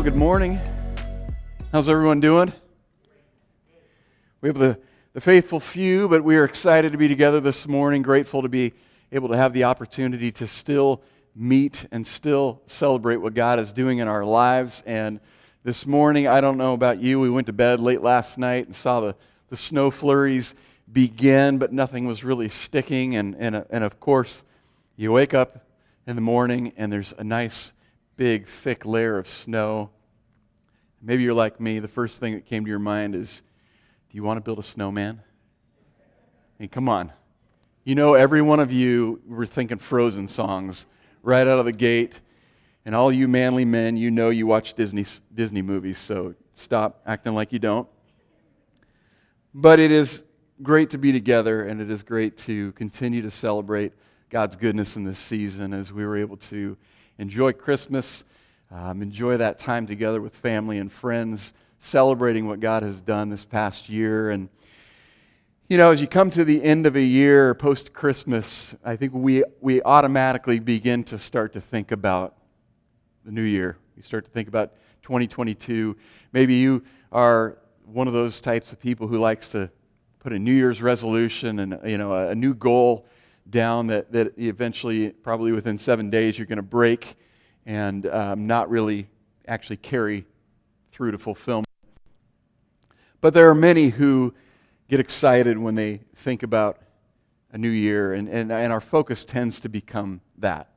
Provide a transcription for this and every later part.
Well, good morning. How's everyone doing? We have the, the faithful few, but we are excited to be together this morning, grateful to be able to have the opportunity to still meet and still celebrate what God is doing in our lives. And this morning, I don't know about you, we went to bed late last night and saw the, the snow flurries begin, but nothing was really sticking. And, and, and of course, you wake up in the morning and there's a nice big, thick layer of snow. Maybe you're like me. The first thing that came to your mind is do you want to build a snowman? I mean, come on. You know, every one of you were thinking Frozen songs right out of the gate. And all you manly men, you know you watch Disney, Disney movies, so stop acting like you don't. But it is great to be together, and it is great to continue to celebrate God's goodness in this season as we were able to enjoy Christmas, um, enjoy that time together with family and friends, celebrating what God has done this past year. And, you know, as you come to the end of a year post Christmas, I think we, we automatically begin to start to think about the new year. You start to think about 2022. Maybe you are one of those types of people who likes to put a New Year's resolution and you know a, a new goal down that, that eventually, probably within seven days, you're going to break and um, not really actually carry through to fulfillment. But there are many who get excited when they think about a new year, and, and, and our focus tends to become that.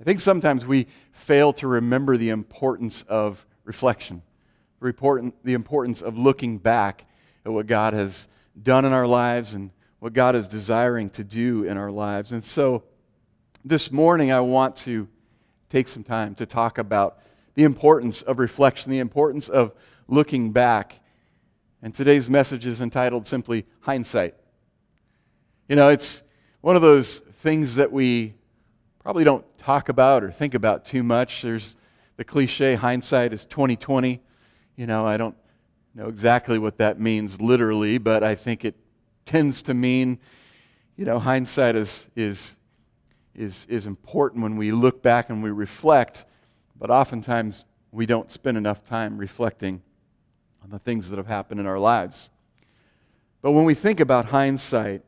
I think sometimes we fail to remember the importance of reflection, the importance of looking back at what God has done in our lives and what God is desiring to do in our lives. And so this morning, I want to take some time to talk about the importance of reflection, the importance of looking back. And today's message is entitled simply Hindsight. You know, it's one of those things that we probably don't talk about or think about too much. There's the cliche hindsight is 2020. You know, I don't know exactly what that means literally, but I think it tends to mean, you know, hindsight is, is, is, is important when we look back and we reflect, but oftentimes we don't spend enough time reflecting on the things that have happened in our lives. But when we think about hindsight,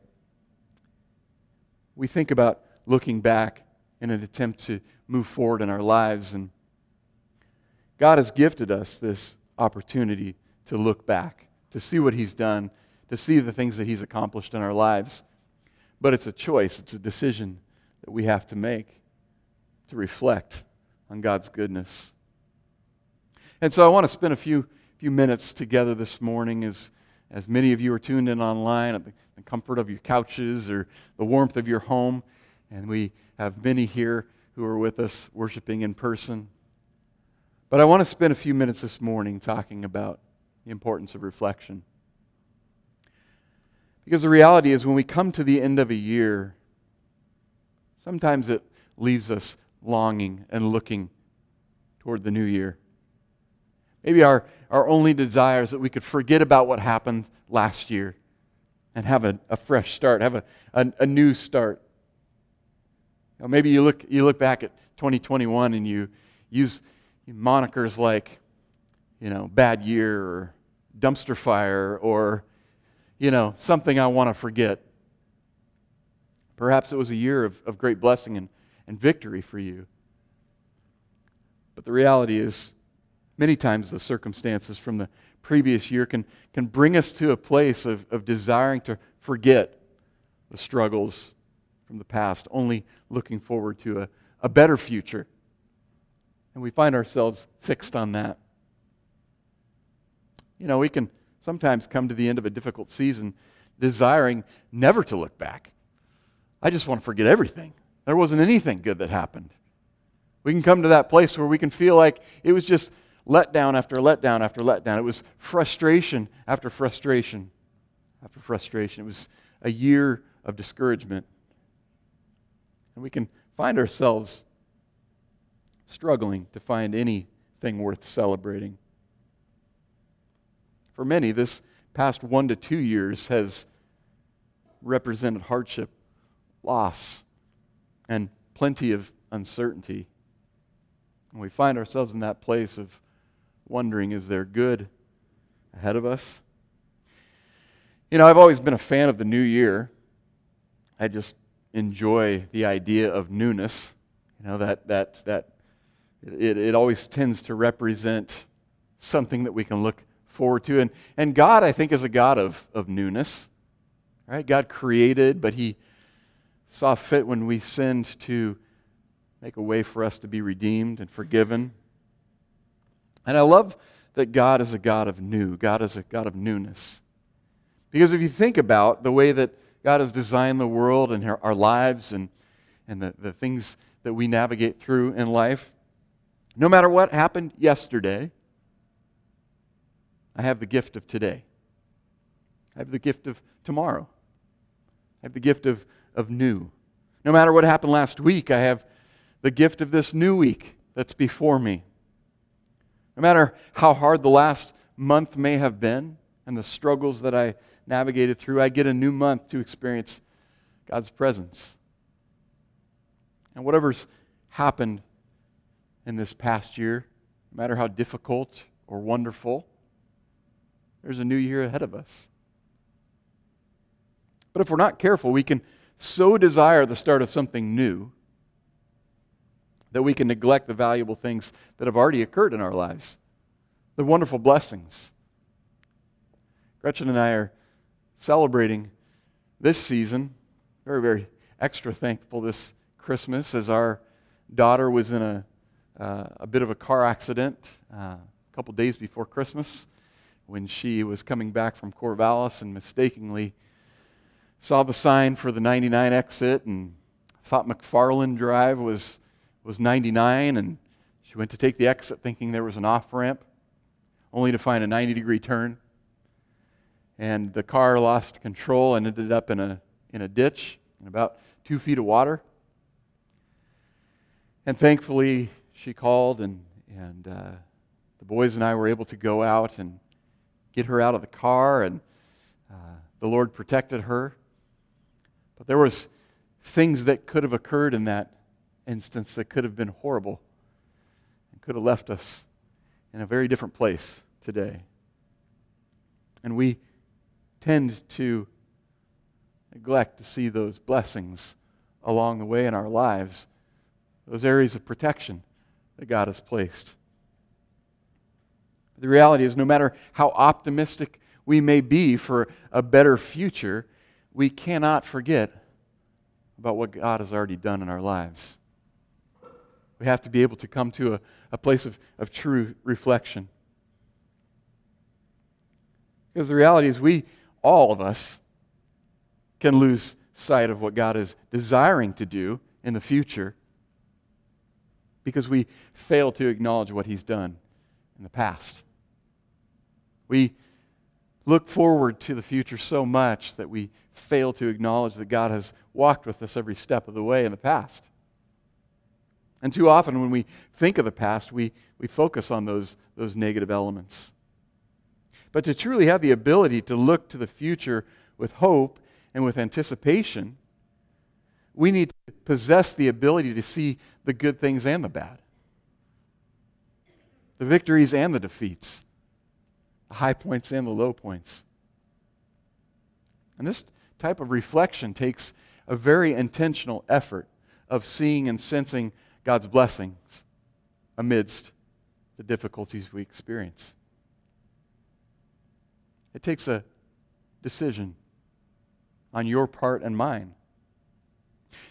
we think about looking back in an attempt to move forward in our lives. And God has gifted us this opportunity to look back, to see what He's done, to see the things that He's accomplished in our lives. But it's a choice, it's a decision that we have to make to reflect on God's goodness. And so I want to spend a few, few minutes together this morning as, as many of you are tuned in online at the, the comfort of your couches or the warmth of your home. And we have many here who are with us worshiping in person. But I want to spend a few minutes this morning talking about the importance of reflection. Because the reality is, when we come to the end of a year, sometimes it leaves us longing and looking toward the new year. Maybe our, our only desire is that we could forget about what happened last year and have a, a fresh start, have a, a, a new start. Know, maybe you look, you look back at 2021 and you use monikers like, you know, bad year or dumpster fire or you know, something I want to forget. Perhaps it was a year of, of great blessing and, and victory for you. But the reality is, many times the circumstances from the previous year can, can bring us to a place of, of desiring to forget the struggles from the past, only looking forward to a, a better future. And we find ourselves fixed on that. You know, we can sometimes come to the end of a difficult season desiring never to look back. I just want to forget everything. There wasn't anything good that happened. We can come to that place where we can feel like it was just letdown after letdown after letdown. It was frustration after frustration after frustration. It was a year of discouragement. And we can find ourselves struggling to find anything worth celebrating. For many, this past one to two years has represented hardship, loss, and plenty of uncertainty. And we find ourselves in that place of wondering is there good ahead of us? You know, I've always been a fan of the new year. I just enjoy the idea of newness. You know, that, that, that it, it always tends to represent something that we can look forward to. And, and God, I think, is a God of, of newness. Right? God created, but He saw fit when we sinned to make a way for us to be redeemed and forgiven. And I love that God is a God of new, God is a God of newness. Because if you think about the way that God has designed the world and our lives and, and the, the things that we navigate through in life, no matter what happened yesterday, I have the gift of today. I have the gift of tomorrow. I have the gift of, of new. No matter what happened last week, I have the gift of this new week that's before me. No matter how hard the last month may have been and the struggles that I navigated through, I get a new month to experience God's presence. And whatever's happened in this past year, no matter how difficult or wonderful, there's a new year ahead of us. But if we're not careful, we can so desire the start of something new that we can neglect the valuable things that have already occurred in our lives, the wonderful blessings. Gretchen and I are celebrating this season, very, very extra thankful this Christmas as our daughter was in a, uh, a bit of a car accident uh, a couple days before Christmas when she was coming back from Corvallis and mistakenly saw the sign for the 99 exit and thought McFarland Drive was was 99, and she went to take the exit thinking there was an off ramp, only to find a 90 degree turn. And the car lost control and ended up in a, in a ditch in about two feet of water. And thankfully, she called, and, and uh, the boys and I were able to go out and get her out of the car, and uh, the Lord protected her. But there was things that could have occurred in that instance that could have been horrible and could have left us in a very different place today. And we tend to neglect to see those blessings along the way in our lives, those areas of protection that God has placed. The reality is, no matter how optimistic we may be for a better future, we cannot forget about what God has already done in our lives. We have to be able to come to a, a place of, of true reflection. Because the reality is, we, all of us, can lose sight of what God is desiring to do in the future because we fail to acknowledge what He's done in the past. We look forward to the future so much that we fail to acknowledge that God has walked with us every step of the way in the past. And too often, when we think of the past, we, we focus on those, those negative elements. But to truly have the ability to look to the future with hope and with anticipation, we need to possess the ability to see the good things and the bad, the victories and the defeats, high points and the low points. And this type of reflection takes a very intentional effort of seeing and sensing God's blessings amidst the difficulties we experience. It takes a decision on your part and mine.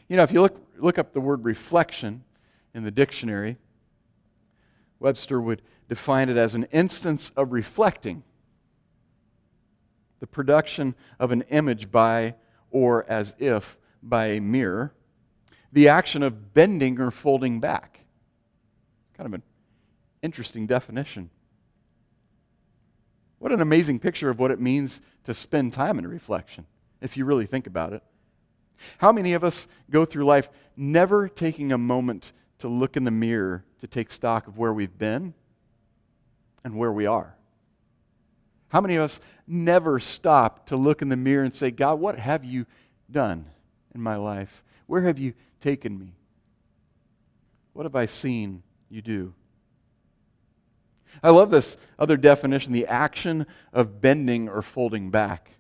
You know, if you look, look up the word reflection in the dictionary, Webster would define it as an instance of reflecting, the production of an image by or as if by a mirror the action of bending or folding back. Kind of an interesting definition. What an amazing picture of what it means to spend time in reflection, if you really think about it. How many of us go through life never taking a moment to look in the mirror to take stock of where we've been and where we are? How many of us never stop to look in the mirror and say, God, what have you done in my life? Where have you taken me? What have I seen you do. I love this other definition the action of bending or folding back.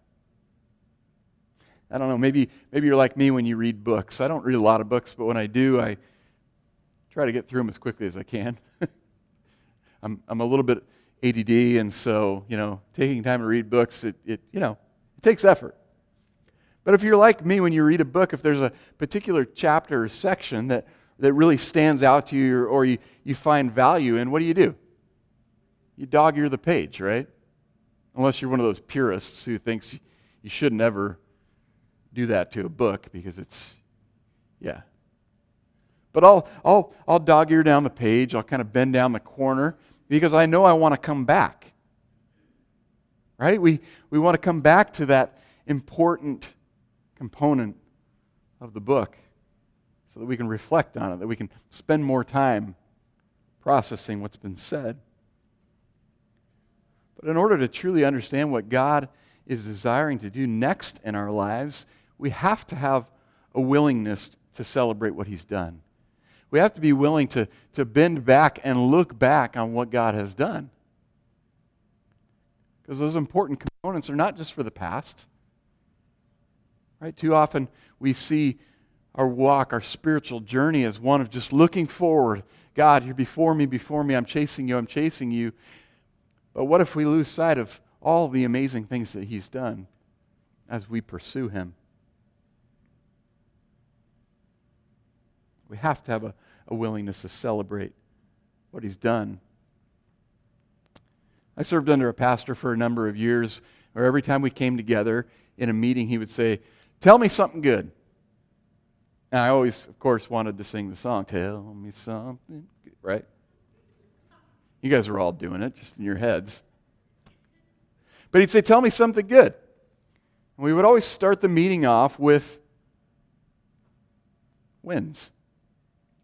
I don't know, maybe, maybe you're like me when you read books. I don't read a lot of books, but when I do, I try to get through them as quickly as I can. I'm, I'm a little bit ADD, and so, you know, taking time to read books, it, it, you know, it takes effort. But if you're like me, when you read a book, if there's a particular chapter or section that, that really stands out to you or, or you, you find value in, what do you do? You dog ear the page, right? Unless you're one of those purists who thinks you should never do that to a book because it's, yeah. But I'll, I'll, I'll dog ear down the page. I'll kind of bend down the corner because I know I want to come back. Right? We, we want to come back to that important component of the book so that we can reflect on it, that we can spend more time processing what's been said. But in order to truly understand what God is desiring to do next in our lives, we have to have a willingness to celebrate what He's done. We have to be willing to, to bend back and look back on what God has done. Because those important components are not just for the past. Right? Too often we see our walk, our spiritual journey as one of just looking forward. God, you're before me, before me. I'm chasing you, I'm chasing you. But what if we lose sight of all the amazing things that He's done as we pursue Him? We have to have a, a willingness to celebrate what He's done. I served under a pastor for a number of years where every time we came together in a meeting, he would say, Tell me something good. And I always, of course, wanted to sing the song, Tell Me Something Good, right? You guys are all doing it just in your heads. But he'd say, Tell me something good. And we would always start the meeting off with wins.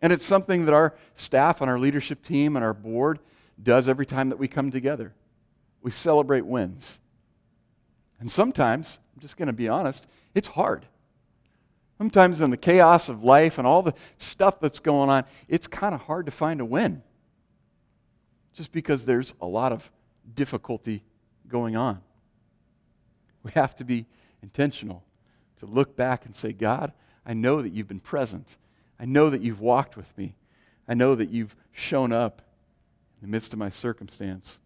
And it's something that our staff and our leadership team and our board does every time that we come together. We celebrate wins. And sometimes, I'm just going to be honest, it's hard. Sometimes in the chaos of life and all the stuff that's going on, it's kind of hard to find a win just because there's a lot of difficulty going on. We have to be intentional to look back and say, God, I know that you've been present. I know that you've walked with me. I know that you've shown up in the midst of my circumstance.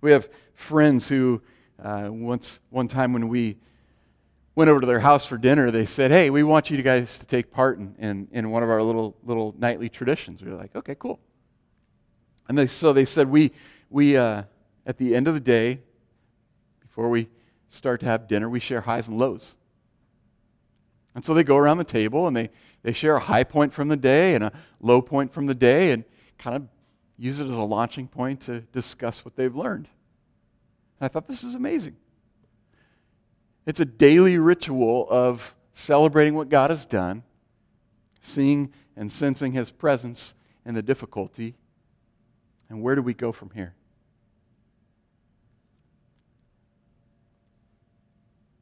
We have friends who, uh, once, one time when we went over to their house for dinner, they said, Hey, we want you guys to take part in, in, in one of our little, little nightly traditions. We were like, Okay, cool. And they, so they said, we, we uh, at the end of the day, before we start to have dinner, we share highs and lows. And so they go around the table and they, they share a high point from the day and a low point from the day and kind of use it as a launching point to discuss what they've learned. And I thought this is amazing. It's a daily ritual of celebrating what God has done, seeing and sensing His presence in the difficulty, and where do we go from here?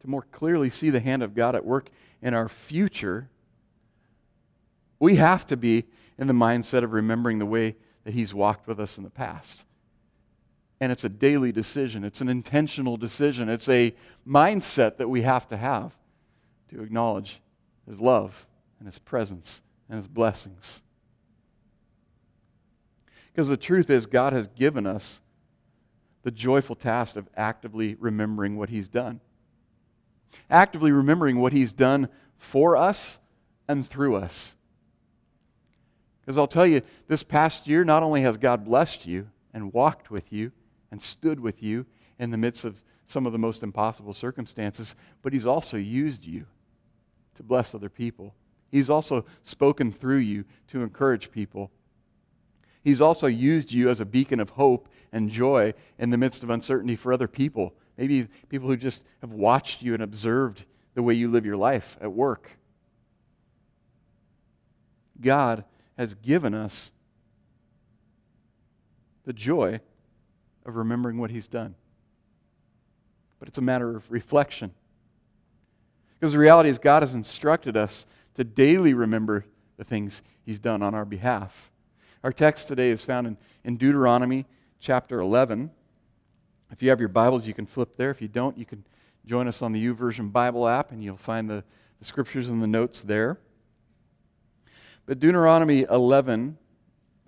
To more clearly see the hand of God at work in our future, we have to be in the mindset of remembering the way that He's walked with us in the past. And it's a daily decision, it's an intentional decision, it's a mindset that we have to have to acknowledge His love and His presence and His blessings. Because the truth is, God has given us the joyful task of actively remembering what He's done. Actively remembering what He's done for us and through us. Because I'll tell you, this past year, not only has God blessed you and walked with you and stood with you in the midst of some of the most impossible circumstances, but He's also used you to bless other people. He's also spoken through you to encourage people He's also used you as a beacon of hope and joy in the midst of uncertainty for other people. Maybe people who just have watched you and observed the way you live your life at work. God has given us the joy of remembering what He's done. But it's a matter of reflection. Because the reality is, God has instructed us to daily remember the things He's done on our behalf. Our text today is found in, in Deuteronomy chapter 11. If you have your Bibles, you can flip there. If you don't, you can join us on the YouVersion Bible app, and you'll find the, the scriptures and the notes there. But Deuteronomy 11,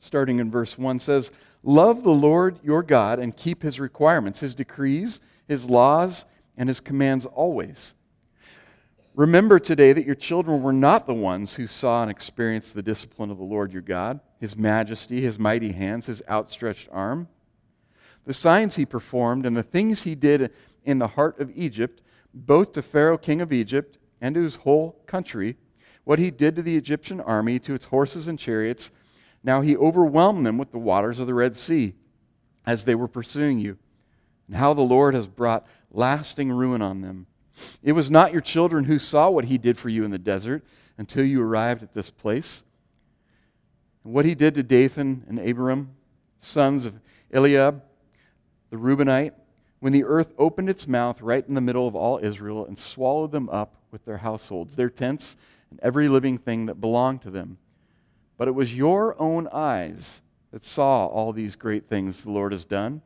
starting in verse 1, says, Love the Lord your God and keep his requirements, his decrees, his laws, and his commands always. Remember today that your children were not the ones who saw and experienced the discipline of the Lord your God, his majesty, his mighty hands, his outstretched arm, the signs he performed, and the things he did in the heart of Egypt, both to Pharaoh, king of Egypt, and to his whole country, what he did to the Egyptian army, to its horses and chariots. Now he overwhelmed them with the waters of the Red Sea as they were pursuing you, and how the Lord has brought lasting ruin on them. It was not your children who saw what he did for you in the desert until you arrived at this place. And what he did to Dathan and Abiram, sons of Eliab, the Reubenite, when the earth opened its mouth right in the middle of all Israel and swallowed them up with their households, their tents, and every living thing that belonged to them. But it was your own eyes that saw all these great things the Lord has done.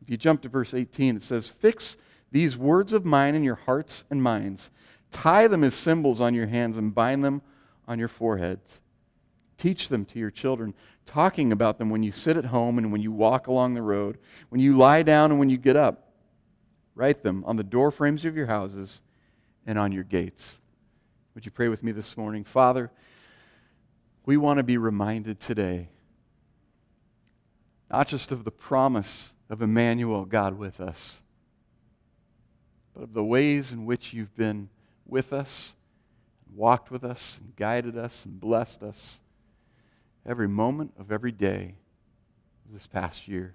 If you jump to verse 18, it says, Fix these words of mine in your hearts and minds. Tie them as symbols on your hands and bind them on your foreheads. Teach them to your children, talking about them when you sit at home and when you walk along the road, when you lie down and when you get up. Write them on the door frames of your houses and on your gates. Would you pray with me this morning? Father, we want to be reminded today not just of the promise of Emmanuel, God with us but of the ways in which you've been with us, walked with us, and guided us, and blessed us every moment of every day of this past year.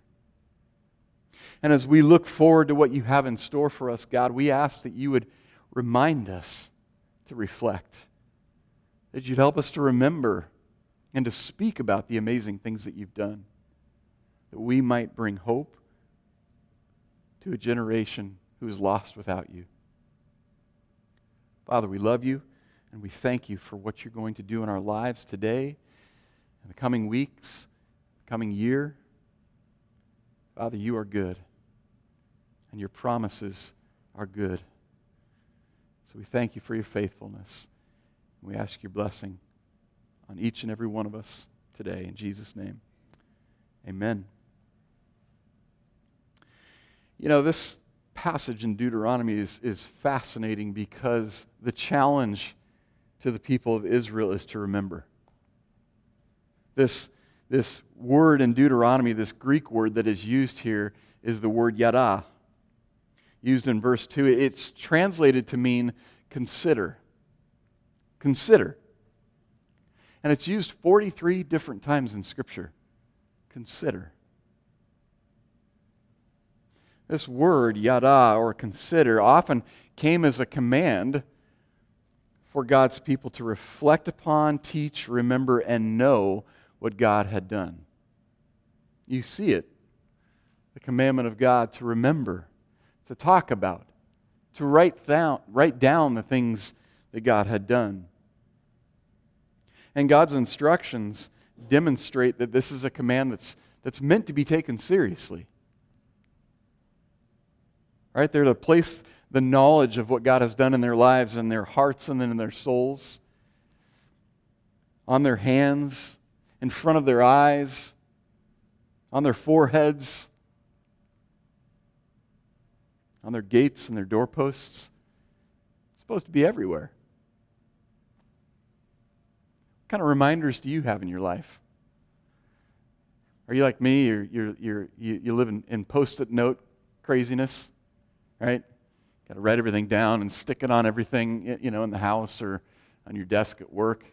And as we look forward to what you have in store for us, God, we ask that you would remind us to reflect, that you'd help us to remember and to speak about the amazing things that you've done, that we might bring hope to a generation who is lost without you. Father, we love you and we thank you for what you're going to do in our lives today, in the coming weeks, coming year. Father, you are good and your promises are good. So we thank you for your faithfulness. We ask your blessing on each and every one of us today. In Jesus' name, amen. You know, this passage in Deuteronomy is, is fascinating because the challenge to the people of Israel is to remember. This, this word in Deuteronomy, this Greek word that is used here, is the word yada, used in verse 2. It's translated to mean consider. Consider. And it's used 43 different times in Scripture. Consider. This word, yada, or consider, often came as a command for God's people to reflect upon, teach, remember, and know what God had done. You see it the commandment of God to remember, to talk about, to write down, write down the things that God had done. And God's instructions demonstrate that this is a command that's, that's meant to be taken seriously. Right? They're to place the knowledge of what God has done in their lives in their hearts and then in their souls, on their hands, in front of their eyes, on their foreheads, on their gates and their doorposts. It's supposed to be everywhere. What kind of reminders do you have in your life? Are you like me? You're, you're, you're, you, you live in, in post it note craziness? right? Got to write everything down and stick it on everything, you know, in the house or on your desk at work.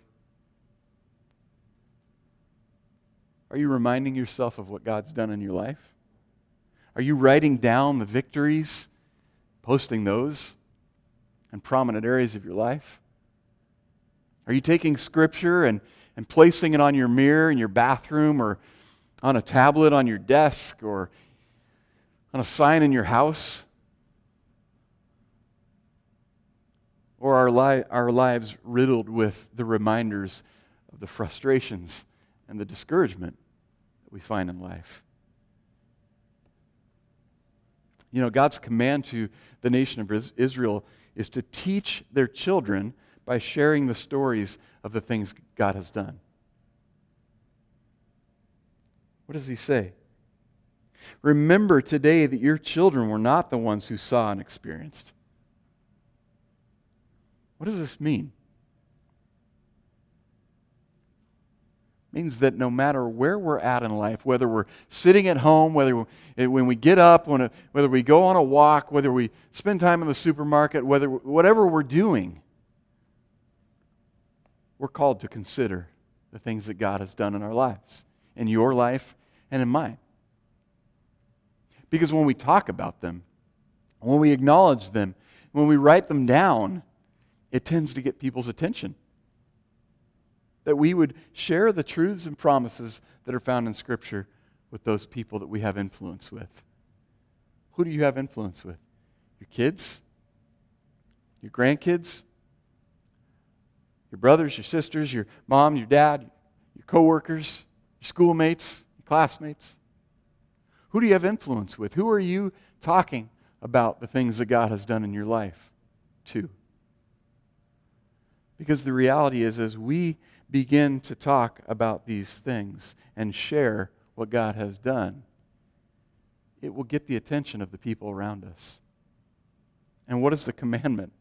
Are you reminding yourself of what God's done in your life? Are you writing down the victories, posting those in prominent areas of your life? Are you taking scripture and, and placing it on your mirror in your bathroom or on a tablet on your desk or on a sign in your house? or are our, li- our lives riddled with the reminders of the frustrations and the discouragement we find in life. You know, God's command to the nation of Israel is to teach their children by sharing the stories of the things God has done. What does he say? Remember today that your children were not the ones who saw and experienced. What does this mean? Means that no matter where we're at in life, whether we're sitting at home, whether we, when we get up, when, uh, whether we go on a walk, whether we spend time in the supermarket, whether whatever we're doing, we're called to consider the things that God has done in our lives, in your life and in mine. Because when we talk about them, when we acknowledge them, when we write them down, it tends to get people's attention that we would share the truths and promises that are found in Scripture with those people that we have influence with. Who do you have influence with? Your kids? Your grandkids? Your brothers, your sisters, your mom, your dad, your coworkers, your schoolmates, your classmates? Who do you have influence with? Who are you talking about the things that God has done in your life to? Because the reality is, as we begin to talk about these things and share what God has done, it will get the attention of the people around us. And what is the commandment?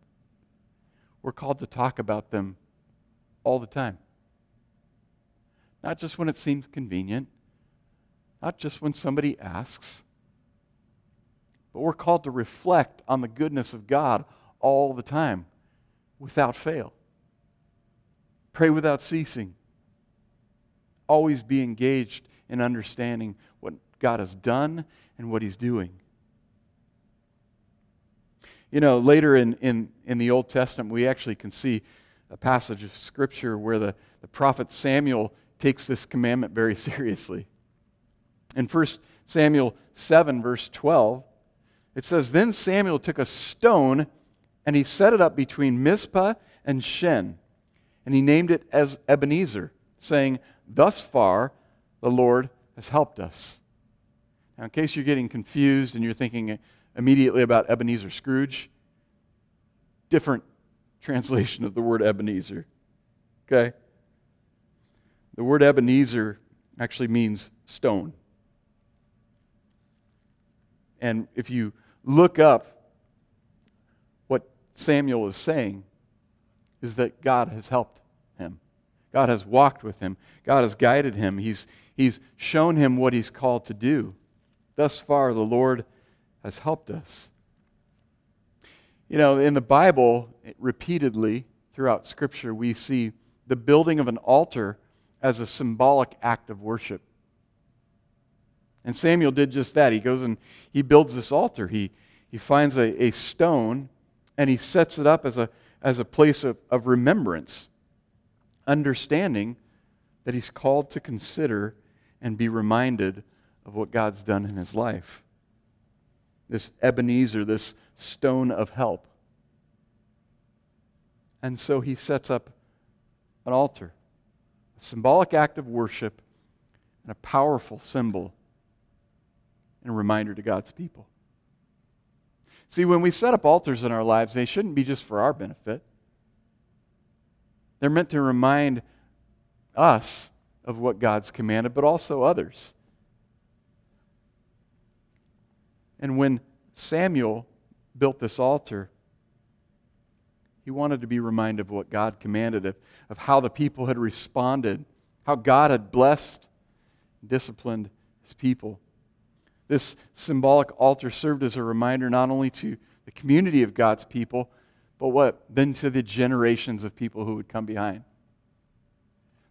We're called to talk about them all the time. Not just when it seems convenient, not just when somebody asks, but we're called to reflect on the goodness of God all the time without fail. Pray without ceasing. Always be engaged in understanding what God has done and what He's doing. You know, later in, in, in the Old Testament, we actually can see a passage of Scripture where the, the prophet Samuel takes this commandment very seriously. In 1 Samuel 7, verse 12, it says, Then Samuel took a stone and he set it up between Mizpah and Shen and he named it as Ebenezer, saying, Thus far the Lord has helped us. Now, in case you're getting confused and you're thinking immediately about Ebenezer Scrooge, different translation of the word Ebenezer. Okay? The word Ebenezer actually means stone. And if you look up what Samuel is saying, is that God has helped him. God has walked with him. God has guided him. He's, he's shown him what he's called to do. Thus far, the Lord has helped us. You know, in the Bible, repeatedly throughout Scripture, we see the building of an altar as a symbolic act of worship. And Samuel did just that. He goes and he builds this altar. He, he finds a, a stone and he sets it up as a, as a place of, of remembrance, understanding that he's called to consider and be reminded of what God's done in his life. This Ebenezer, this stone of help. And so he sets up an altar, a symbolic act of worship, and a powerful symbol and a reminder to God's people. See, when we set up altars in our lives, they shouldn't be just for our benefit. They're meant to remind us of what God's commanded, but also others. And when Samuel built this altar, he wanted to be reminded of what God commanded, of, of how the people had responded, how God had blessed, and disciplined his people. This symbolic altar served as a reminder not only to the community of God's people, but what? Then to the generations of people who would come behind.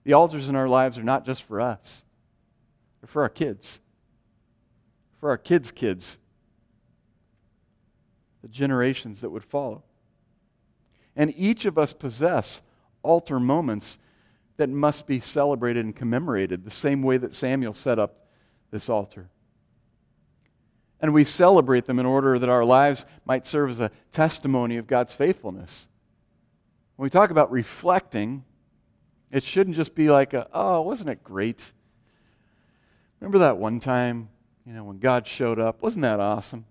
The altars in our lives are not just for us, they're for our kids, for our kids' kids, the generations that would follow. And each of us possess altar moments that must be celebrated and commemorated the same way that Samuel set up this altar and we celebrate them in order that our lives might serve as a testimony of God's faithfulness. When we talk about reflecting, It shouldn't just be like, a, oh, wasn't it great? Remember that one time, you know, when God showed up? Wasn't that awesome?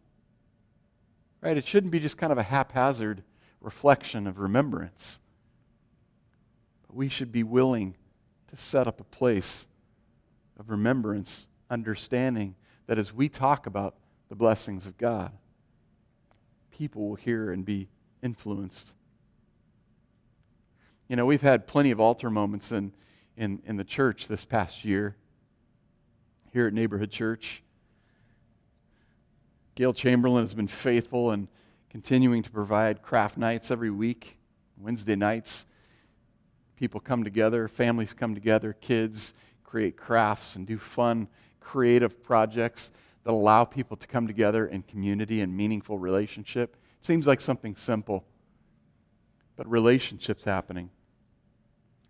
Right? It shouldn't be just kind of a haphazard reflection of remembrance. But we should be willing to set up a place of remembrance, understanding that as we talk about the blessings of God, people will hear and be influenced. You know, we've had plenty of altar moments in, in, in the church this past year, here at Neighborhood Church. Gail Chamberlain has been faithful and continuing to provide craft nights every week, Wednesday nights. People come together, families come together, kids create crafts and do fun, creative projects that allow people to come together in community and meaningful relationship. It seems like something simple, but relationships happening.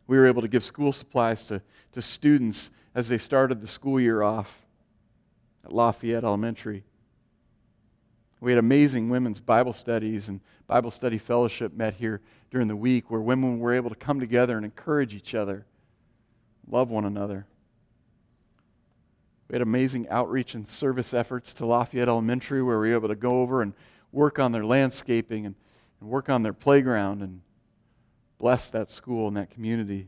We were able to give school supplies to, to students as they started the school year off at Lafayette Elementary. We had amazing women's Bible studies and Bible study fellowship met here during the week where women were able to come together and encourage each other, love one another. We had amazing outreach and service efforts to Lafayette Elementary where we were able to go over and work on their landscaping and, and work on their playground and bless that school and that community.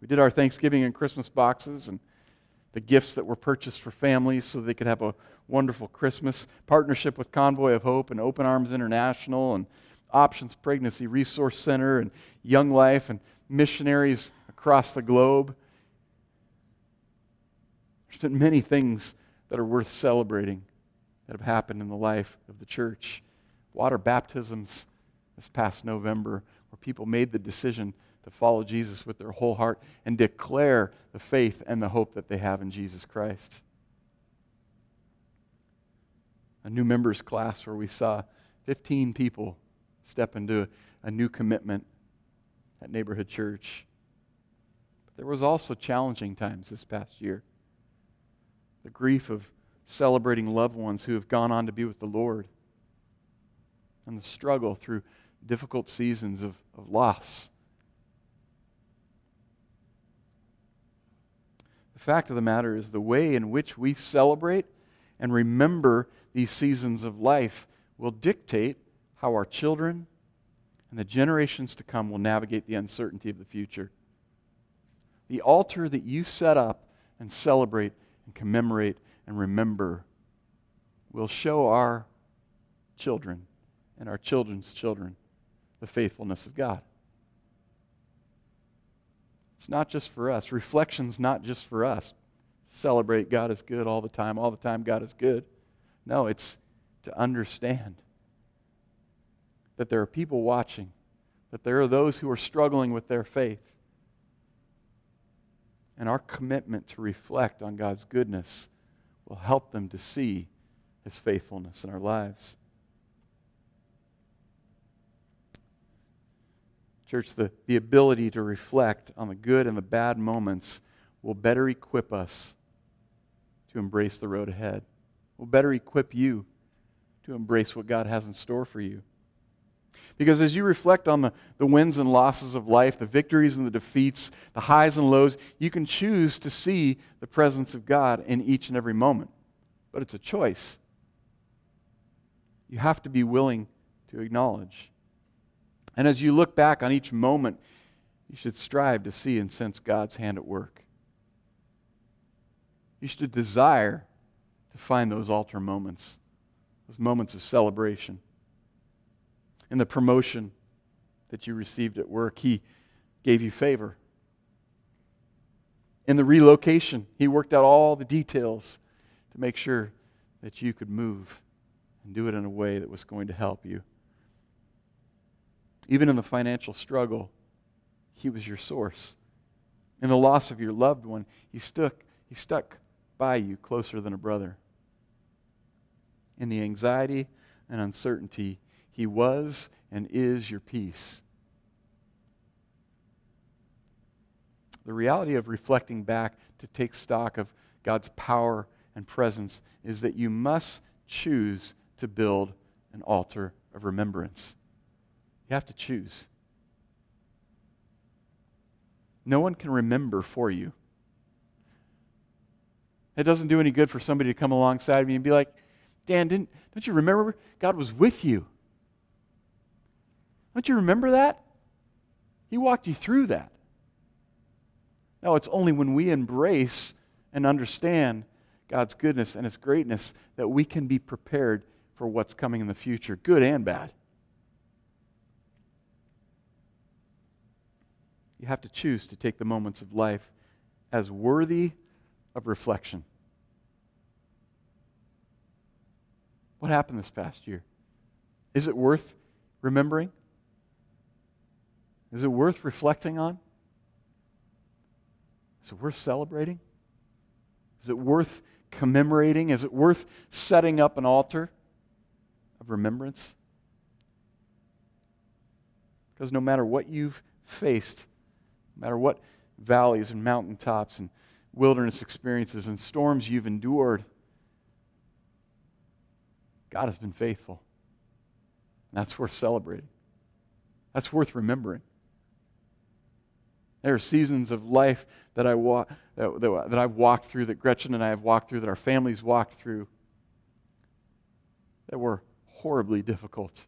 We did our Thanksgiving and Christmas boxes and the gifts that were purchased for families so they could have a wonderful Christmas. Partnership with Convoy of Hope and Open Arms International and Options Pregnancy Resource Center and Young Life and missionaries across the globe. There's been many things that are worth celebrating that have happened in the life of the church. Water baptisms this past November, where people made the decision to follow Jesus with their whole heart and declare the faith and the hope that they have in Jesus Christ. A new members class where we saw 15 people step into a new commitment at Neighborhood Church. But there was also challenging times this past year. The grief of celebrating loved ones who have gone on to be with the Lord, and the struggle through difficult seasons of, of loss The fact of the matter is, the way in which we celebrate and remember these seasons of life will dictate how our children and the generations to come will navigate the uncertainty of the future. The altar that you set up and celebrate and commemorate and remember We'll show our children and our children's children the faithfulness of God. It's not just for us. Reflection's not just for us. Celebrate God is good all the time. All the time, God is good. No, it's to understand that there are people watching, that there are those who are struggling with their faith. And our commitment to reflect on God's goodness will help them to see His faithfulness in our lives. Church, the, the ability to reflect on the good and the bad moments will better equip us to embrace the road ahead, will better equip you to embrace what God has in store for you. Because as you reflect on the, the wins and losses of life, the victories and the defeats, the highs and lows, you can choose to see the presence of God in each and every moment. But it's a choice. You have to be willing to acknowledge. And as you look back on each moment, you should strive to see and sense God's hand at work. You should desire to find those altar moments, those moments of celebration. In the promotion that you received at work, He gave you favor. In the relocation, He worked out all the details to make sure that you could move and do it in a way that was going to help you. Even in the financial struggle, He was your source. In the loss of your loved one, He stuck, he stuck by you closer than a brother. In the anxiety and uncertainty, He was and is your peace. The reality of reflecting back to take stock of God's power and presence is that you must choose to build an altar of remembrance. You have to choose. No one can remember for you. It doesn't do any good for somebody to come alongside of you and be like, Dan, didn't, don't you remember God was with you? Don't you remember that? He walked you through that. No, it's only when we embrace and understand God's goodness and His greatness that we can be prepared for what's coming in the future, good and bad. You have to choose to take the moments of life as worthy of reflection. What happened this past year? Is it worth remembering? Is it worth reflecting on? Is it worth celebrating? Is it worth commemorating? Is it worth setting up an altar of remembrance? Because no matter what you've faced, no matter what valleys and mountaintops and wilderness experiences and storms you've endured, God has been faithful. And that's worth celebrating. That's worth remembering. There are seasons of life that, I wa- that, that, that I've walked through, that Gretchen and I have walked through, that our families walked through, that were horribly difficult.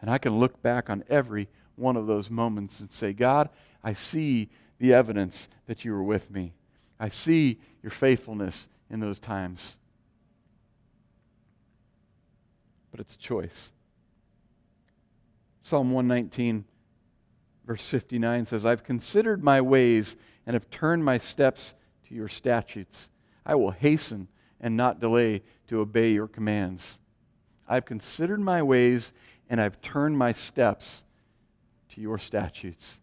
And I can look back on every one of those moments and say, God, I see the evidence that you were with me. I see your faithfulness in those times. But it's a choice. Psalm 119 verse 59 says, I've considered my ways and have turned my steps to your statutes. I will hasten and not delay to obey your commands. I've considered my ways and I've turned my steps to your statutes.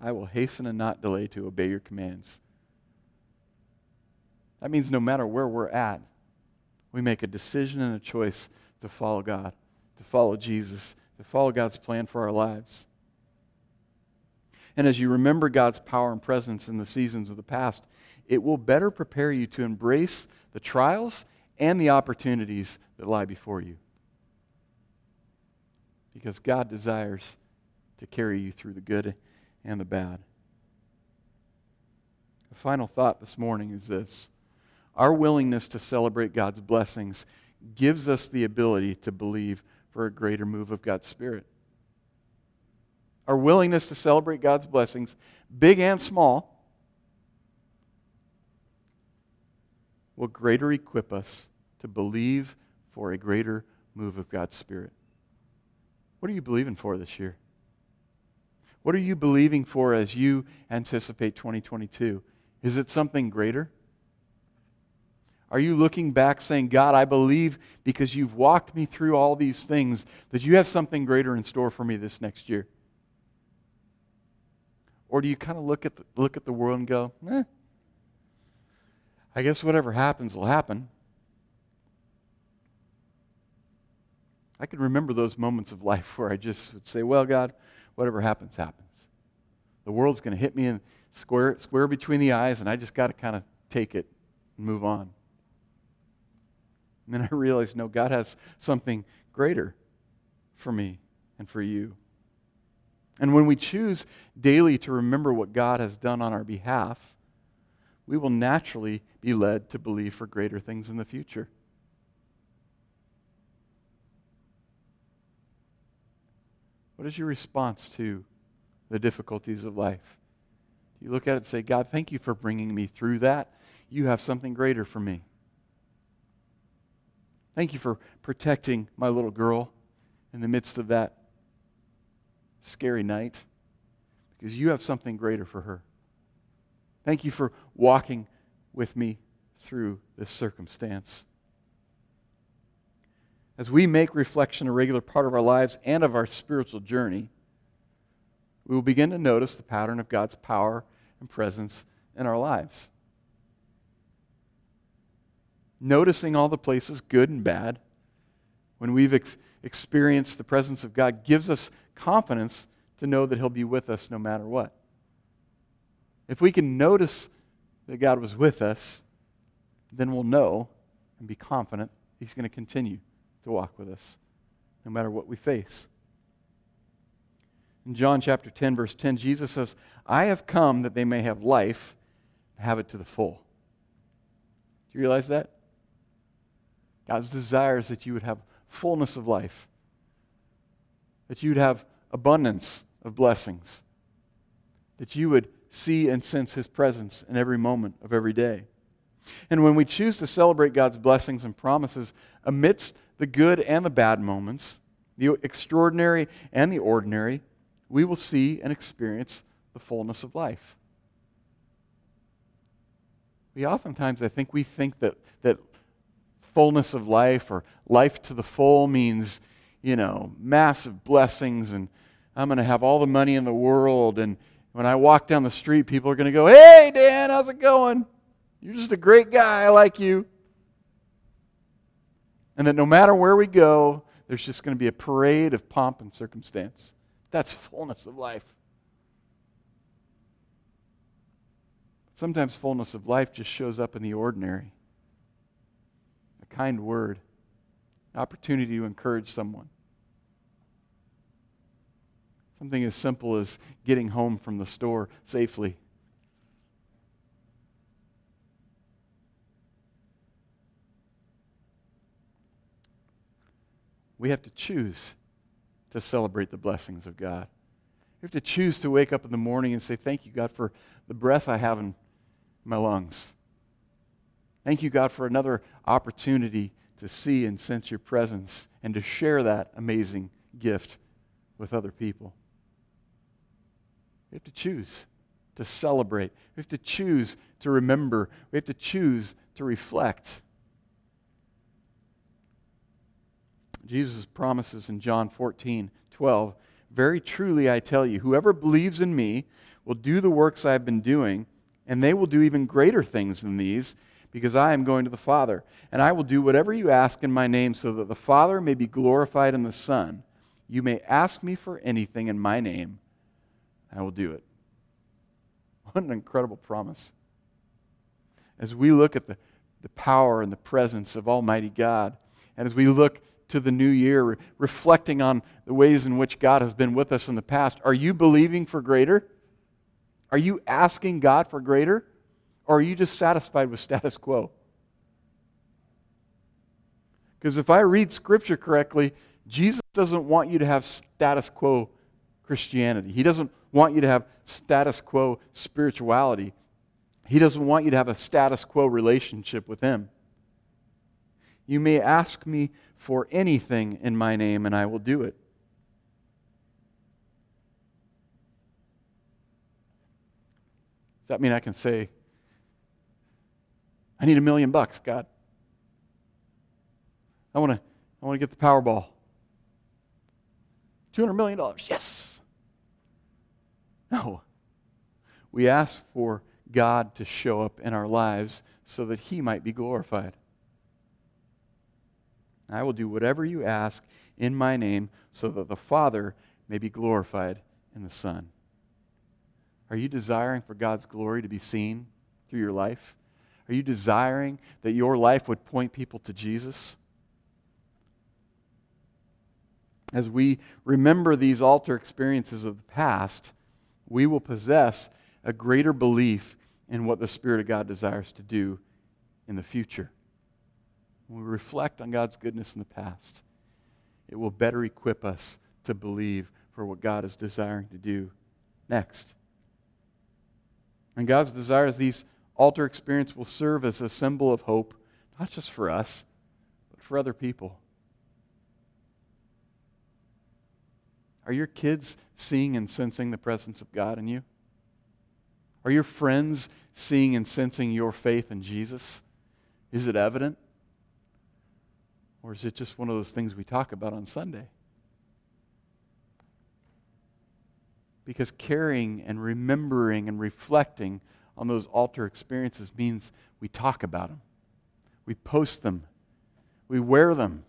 I will hasten and not delay to obey your commands. That means no matter where we're at, we make a decision and a choice to follow God, to follow Jesus, to follow God's plan for our lives. And as you remember God's power and presence in the seasons of the past, it will better prepare you to embrace the trials and the opportunities that lie before you. Because God desires to carry you through the good and the bad. The final thought this morning is this Our willingness to celebrate God's blessings gives us the ability to believe for a greater move of God's Spirit. Our willingness to celebrate God's blessings, big and small, will greater equip us to believe for a greater move of God's Spirit. What are you believing for this year? What are you believing for as you anticipate 2022? Is it something greater? Are you looking back saying, God, I believe because you've walked me through all these things that you have something greater in store for me this next year? Or do you kind of look at the, look at the world and go, eh, I guess whatever happens will happen? I can remember those moments of life where I just would say, Well, God, whatever happens, happens. The world's going to hit me in square, square between the eyes, and I just got to kind of take it and move on. And then I realized, no, God has something greater for me and for you. And when we choose daily to remember what God has done on our behalf, we will naturally be led to believe for greater things in the future. What is your response to the difficulties of life? You look at it and say, God, thank you for bringing me through that? You have something greater for me. Thank you for protecting my little girl in the midst of that scary night because you have something greater for her. Thank you for walking with me through this circumstance. As we make reflection a regular part of our lives and of our spiritual journey, we will begin to notice the pattern of God's power and presence in our lives noticing all the places, good and bad, when we've ex- experienced the presence of God, gives us confidence to know that He'll be with us no matter what. If we can notice that God was with us, then we'll know and be confident He's going to continue to walk with us no matter what we face. In John chapter 10, verse 10, Jesus says, I have come that they may have life and have it to the full. Do you realize that? God's desire is that you would have fullness of life, that you'd have abundance of blessings, that you would see and sense His presence in every moment of every day. And when we choose to celebrate God's blessings and promises amidst the good and the bad moments, the extraordinary and the ordinary, we will see and experience the fullness of life. We oftentimes, I think, we think that, that fullness of life or life to the full means, you know, massive blessings and I'm going to have all the money in the world. And when I walk down the street, people are going to go, Hey, Dan, how's it going? You're just a great guy. I like you. And that no matter where we go, there's just going to be a parade of pomp and circumstance. That's fullness of life. Sometimes fullness of life just shows up in the ordinary kind word, opportunity to encourage someone. Something as simple as getting home from the store safely. We have to choose to celebrate the blessings of God. We have to choose to wake up in the morning and say, Thank you, God, for the breath I have in my lungs. Thank you, God, for another opportunity to see and sense your presence and to share that amazing gift with other people. We have to choose to celebrate. We have to choose to remember. We have to choose to reflect. Jesus promises in John 14, 12, Very truly I tell you, whoever believes in me will do the works I have been doing, and they will do even greater things than these, because I am going to the Father. And I will do whatever you ask in my name, so that the Father may be glorified in the Son. You may ask me for anything in my name, and I will do it. What an incredible promise. As we look at the, the power and the presence of Almighty God, and as we look to the new year, reflecting on the ways in which God has been with us in the past, are you believing for greater? Are you asking God for greater? Or are you just satisfied with status quo? Because if I read Scripture correctly, Jesus doesn't want you to have status quo Christianity. He doesn't want you to have status quo spirituality. He doesn't want you to have a status quo relationship with Him. You may ask me for anything in my name, and I will do it. Does that mean I can say, I need a million bucks, God? I want to I want to get the Powerball. $200 million. Yes. No. We ask for God to show up in our lives so that He might be glorified. I will do whatever you ask in my name so that the Father may be glorified in the Son. Are you desiring for God's glory to be seen through your life? Are you desiring that your life would point people to Jesus? As we remember these altar experiences of the past, we will possess a greater belief in what the Spirit of God desires to do in the future. When we reflect on God's goodness in the past, it will better equip us to believe for what God is desiring to do next. And God's desire is these altar experience will serve as a symbol of hope, not just for us, but for other people. Are your kids seeing and sensing the presence of God in you? Are your friends seeing and sensing your faith in Jesus? Is it evident? Or is it just one of those things we talk about on Sunday? Because caring and remembering and reflecting on those altar experiences means we talk about them, we post them, we wear them.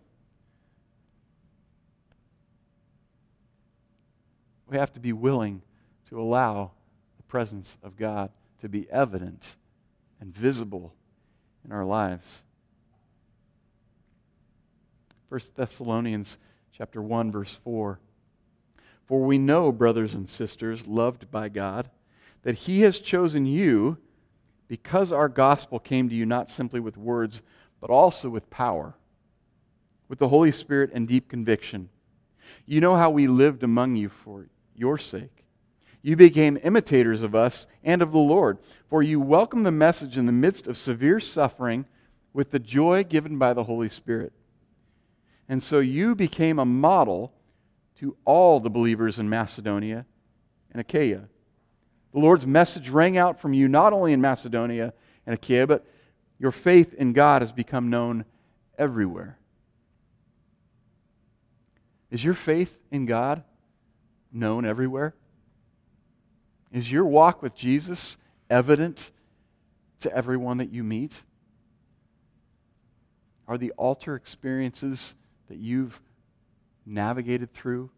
We have to be willing to allow the presence of God to be evident and visible in our lives. 1 Thessalonians chapter 1 verse 4 For we know, brothers and sisters, loved by God, that He has chosen you because our gospel came to you not simply with words, but also with power, with the Holy Spirit and deep conviction. You know how we lived among you for your sake. You became imitators of us and of the Lord, for you welcomed the message in the midst of severe suffering with the joy given by the Holy Spirit. And so you became a model to all the believers in Macedonia and Achaia. The Lord's message rang out from you not only in Macedonia and Achaia, but your faith in God has become known everywhere. Is your faith in God known everywhere? Is your walk with Jesus evident to everyone that you meet? Are the altar experiences that you've navigated through?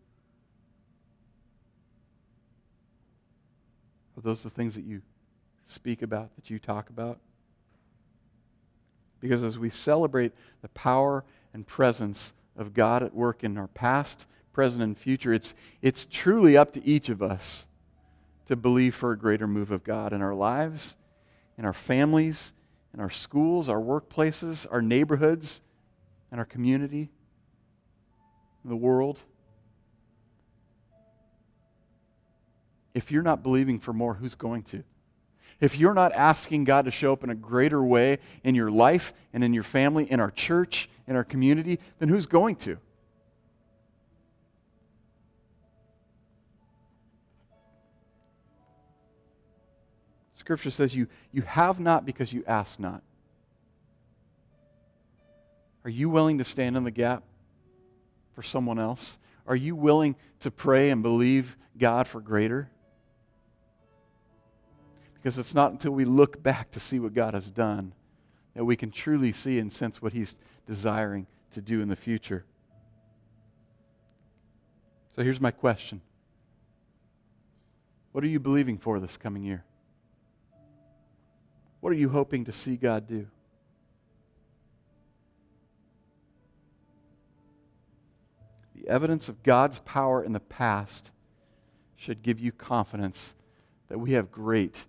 Are those the things that you speak about, that you talk about? Because as we celebrate the power and presence of God at work in our past, present, and future, it's, it's truly up to each of us to believe for a greater move of God in our lives, in our families, in our schools, our workplaces, our neighborhoods, and our community the world, if you're not believing for more, who's going to? If you're not asking God to show up in a greater way in your life and in your family, in our church, in our community, then who's going to? Scripture says you, you have not because you ask not. Are you willing to stand in the gap? for someone else? Are you willing to pray and believe God for greater? Because it's not until we look back to see what God has done that we can truly see and sense what He's desiring to do in the future. So here's my question What are you believing for this coming year? What are you hoping to see God do? The evidence of God's power in the past should give you confidence that we have great,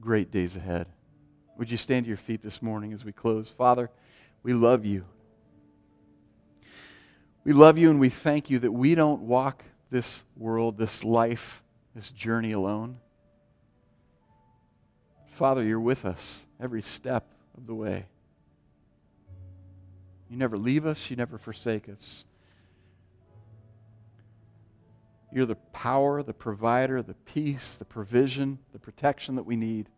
great days ahead. Would you stand to your feet this morning as we close? Father, we love you. We love you and we thank you that we don't walk this world, this life, this journey alone. Father, you're with us every step of the way. You never leave us, you never forsake us. You're the power, the provider, the peace, the provision, the protection that we need.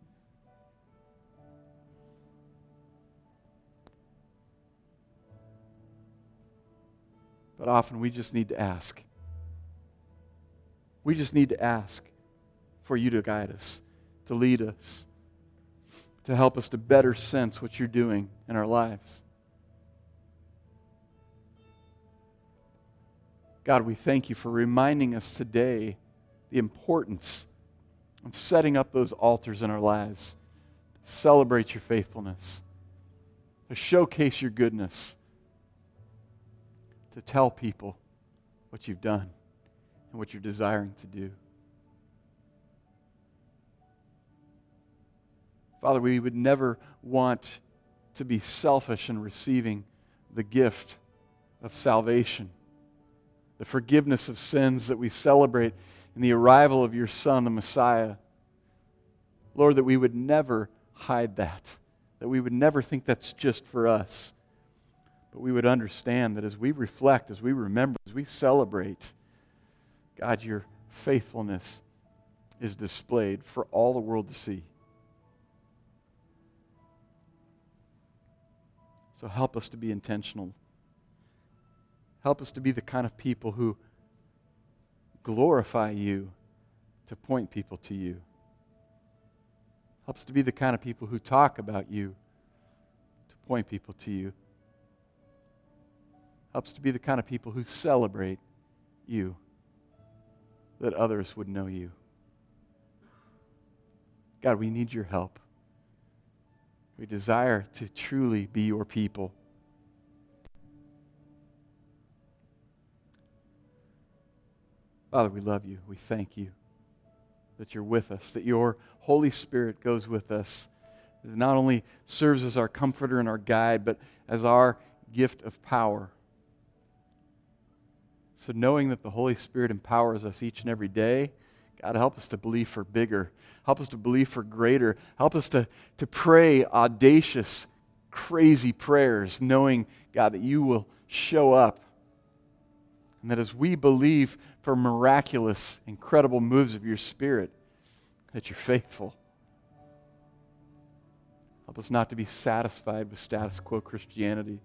But often we just need to ask. We just need to ask for you to guide us, to lead us, to help us to better sense what you're doing in our lives. God, we thank you for reminding us today the importance of setting up those altars in our lives, to celebrate your faithfulness, to showcase your goodness, to tell people what you've done and what you're desiring to do. Father, we would never want to be selfish in receiving the gift of salvation the forgiveness of sins that we celebrate in the arrival of your Son, the Messiah. Lord, that we would never hide that, that we would never think that's just for us, but we would understand that as we reflect, as we remember, as we celebrate, God, your faithfulness is displayed for all the world to see. So help us to be intentional Help us to be the kind of people who glorify you to point people to you. Help us to be the kind of people who talk about you to point people to you. Help us to be the kind of people who celebrate you that others would know you. God, we need your help. We desire to truly be your people. Father, we love you. We thank you that you're with us, that your Holy Spirit goes with us, not only serves as our comforter and our guide, but as our gift of power. So, knowing that the Holy Spirit empowers us each and every day, God, help us to believe for bigger. Help us to believe for greater. Help us to, to pray audacious, crazy prayers, knowing, God, that you will show up. And that as we believe for miraculous, incredible moves of your Spirit, that you're faithful. Help us not to be satisfied with status quo Christianity,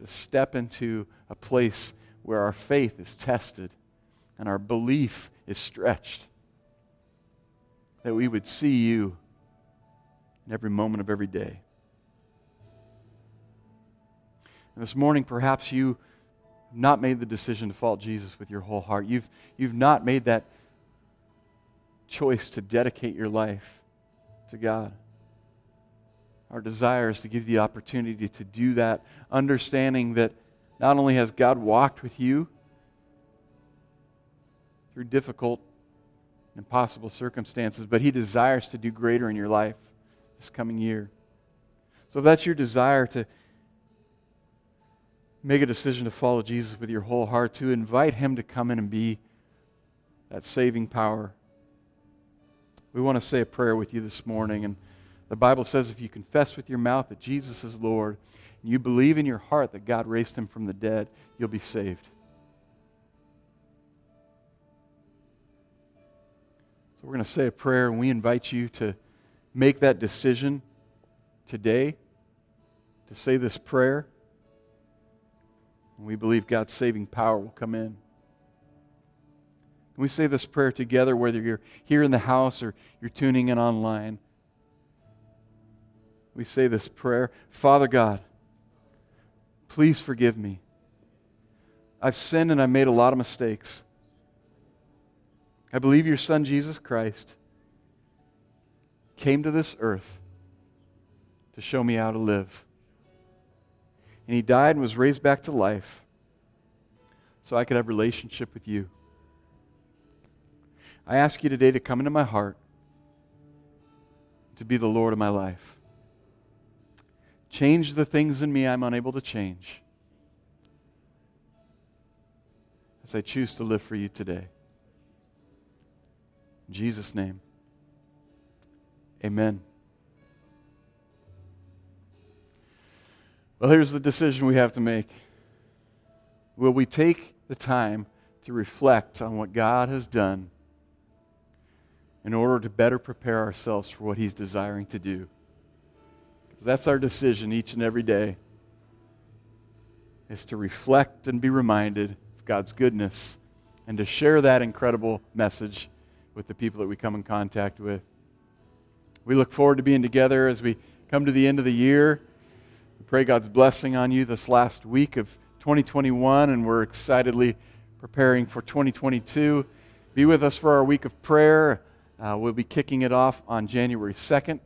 to step into a place where our faith is tested and our belief is stretched. That we would see you in every moment of every day. And this morning, perhaps you not made the decision to follow Jesus with your whole heart. You've, you've not made that choice to dedicate your life to God. Our desire is to give you the opportunity to do that, understanding that not only has God walked with you through difficult and impossible circumstances, but He desires to do greater in your life this coming year. So if that's your desire to make a decision to follow Jesus with your whole heart, to invite Him to come in and be that saving power, we want to say a prayer with you this morning. And the Bible says if you confess with your mouth that Jesus is Lord, and you believe in your heart that God raised him from the dead, you'll be saved. So we're going to say a prayer, and we invite you to make that decision today to say this prayer. We believe God's saving power will come in. we say this prayer together, whether you're here in the house or you're tuning in online. We say this prayer Father God, please forgive me. I've sinned and I've made a lot of mistakes. I believe your son, Jesus Christ, came to this earth to show me how to live. And he died and was raised back to life so I could have relationship with you. I ask you today to come into my heart to be the Lord of my life. Change the things in me I'm unable to change as I choose to live for you today. In Jesus' name, amen. Well, here's the decision we have to make. Will we take the time to reflect on what God has done in order to better prepare ourselves for what He's desiring to do? Because that's our decision each and every day, is to reflect and be reminded of God's goodness and to share that incredible message with the people that we come in contact with. We look forward to being together as we come to the end of the year. Pray God's blessing on you this last week of 2021, and we're excitedly preparing for 2022. Be with us for our week of prayer. Uh, we'll be kicking it off on January 2nd.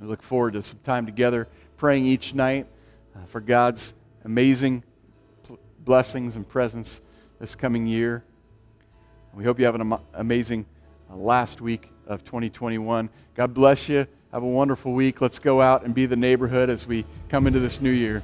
We look forward to some time together praying each night uh, for God's amazing blessings and presence this coming year. We hope you have an am- amazing uh, last week of 2021. God bless you. Have a wonderful week. Let's go out and be the neighborhood as we come into this new year.